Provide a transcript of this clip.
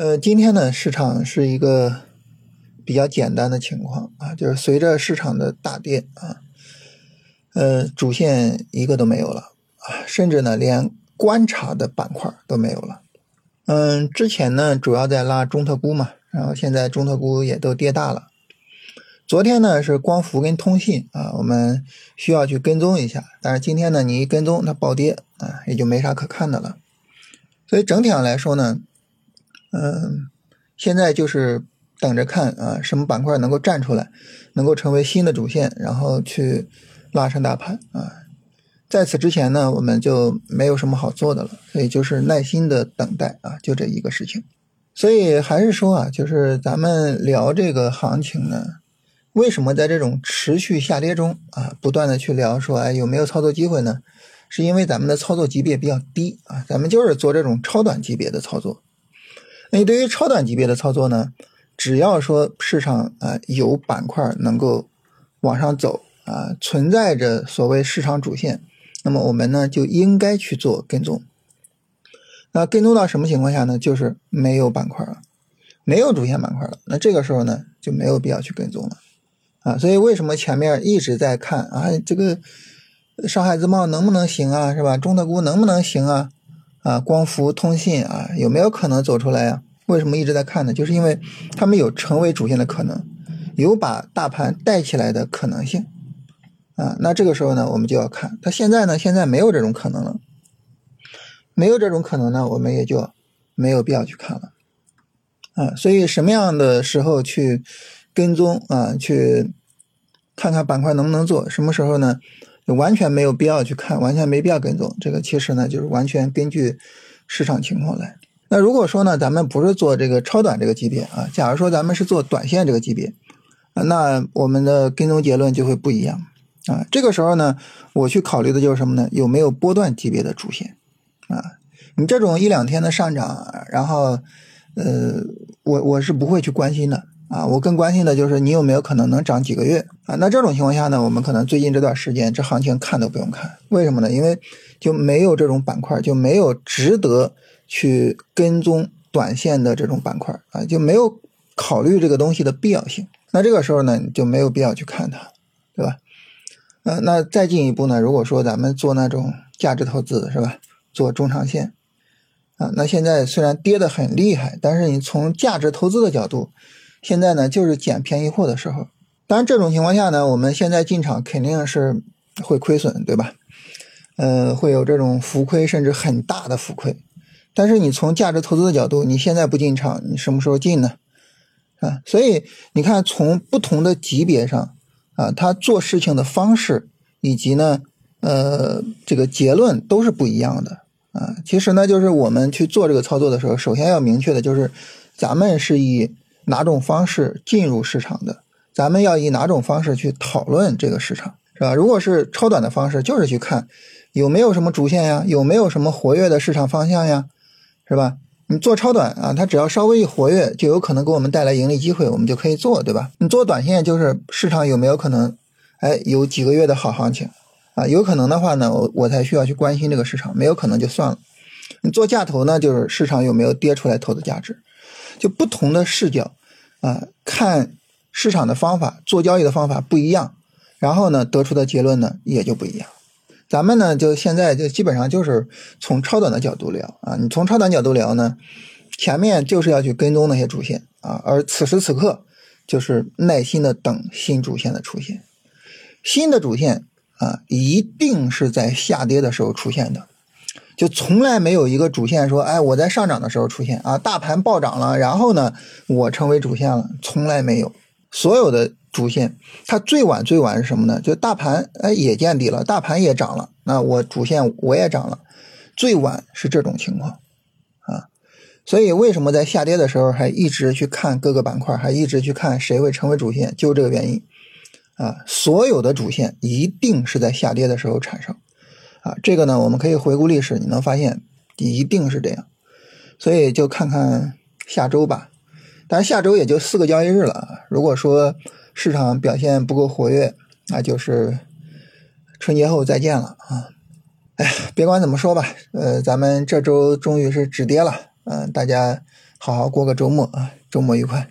呃，今天呢，市场是一个比较简单的情况啊，就是随着市场的大跌啊，呃，主线一个都没有了啊，甚至呢，连观察的板块都没有了。嗯，之前呢，主要在拉中特估嘛，然后现在中特估也都跌大了。昨天呢是光伏跟通信啊，我们需要去跟踪一下，但是今天呢，你一跟踪它暴跌啊，也就没啥可看的了。所以整体上来说呢。嗯，现在就是等着看啊，什么板块能够站出来，能够成为新的主线，然后去拉升大盘啊。在此之前呢，我们就没有什么好做的了，所以就是耐心的等待啊，就这一个事情。所以还是说啊，就是咱们聊这个行情呢，为什么在这种持续下跌中啊，不断的去聊说，哎，有没有操作机会呢？是因为咱们的操作级别比较低啊，咱们就是做这种超短级别的操作。那对于超短级别的操作呢，只要说市场啊有板块能够往上走啊，存在着所谓市场主线，那么我们呢就应该去做跟踪。那跟踪到什么情况下呢？就是没有板块了，没有主线板块了，那这个时候呢就没有必要去跟踪了啊。所以为什么前面一直在看啊这个上海自贸能不能行啊，是吧？中特估能不能行啊？啊，光伏、通信啊，有没有可能走出来呀？为什么一直在看呢？就是因为他们有成为主线的可能，有把大盘带起来的可能性啊。那这个时候呢，我们就要看。它现在呢，现在没有这种可能了，没有这种可能呢，我们也就没有必要去看了啊。所以什么样的时候去跟踪啊？去看看板块能不能做？什么时候呢？完全没有必要去看，完全没必要跟踪。这个其实呢，就是完全根据市场情况来。那如果说呢，咱们不是做这个超短这个级别啊，假如说咱们是做短线这个级别，那我们的跟踪结论就会不一样啊。这个时候呢，我去考虑的就是什么呢？有没有波段级别的主线啊？你这种一两天的上涨，然后呃，我我是不会去关心的。啊，我更关心的就是你有没有可能能涨几个月啊？那这种情况下呢，我们可能最近这段时间这行情看都不用看，为什么呢？因为就没有这种板块，就没有值得去跟踪短线的这种板块啊，就没有考虑这个东西的必要性。那这个时候呢，你就没有必要去看它，对吧？呃，那再进一步呢，如果说咱们做那种价值投资，是吧？做中长线啊，那现在虽然跌得很厉害，但是你从价值投资的角度。现在呢，就是捡便宜货的时候。当然，这种情况下呢，我们现在进场肯定是会亏损，对吧？呃，会有这种浮亏，甚至很大的浮亏。但是你从价值投资的角度，你现在不进场，你什么时候进呢？啊，所以你看，从不同的级别上啊，他做事情的方式以及呢，呃，这个结论都是不一样的啊。其实呢，就是我们去做这个操作的时候，首先要明确的就是，咱们是以。哪种方式进入市场的，咱们要以哪种方式去讨论这个市场，是吧？如果是超短的方式，就是去看有没有什么主线呀，有没有什么活跃的市场方向呀，是吧？你做超短啊，它只要稍微一活跃，就有可能给我们带来盈利机会，我们就可以做，对吧？你做短线就是市场有没有可能，哎，有几个月的好行情啊？有可能的话呢，我我才需要去关心这个市场，没有可能就算了。你做价投呢，就是市场有没有跌出来投资价值。就不同的视角，啊，看市场的方法，做交易的方法不一样，然后呢，得出的结论呢也就不一样。咱们呢，就现在就基本上就是从超短的角度聊啊，你从超短角度聊呢，前面就是要去跟踪那些主线啊，而此时此刻就是耐心的等新主线的出现，新的主线啊，一定是在下跌的时候出现的。就从来没有一个主线说，哎，我在上涨的时候出现啊，大盘暴涨了，然后呢，我成为主线了，从来没有。所有的主线，它最晚最晚是什么呢？就大盘哎也见底了，大盘也涨了，那我主线我也涨了，最晚是这种情况啊。所以为什么在下跌的时候还一直去看各个板块，还一直去看谁会成为主线，就这个原因啊。所有的主线一定是在下跌的时候产生。啊，这个呢，我们可以回顾历史，你能发现一定是这样，所以就看看下周吧。但是下周也就四个交易日了，如果说市场表现不够活跃，那就是春节后再见了啊！哎，别管怎么说吧，呃，咱们这周终于是止跌了，嗯，大家好好过个周末啊，周末愉快。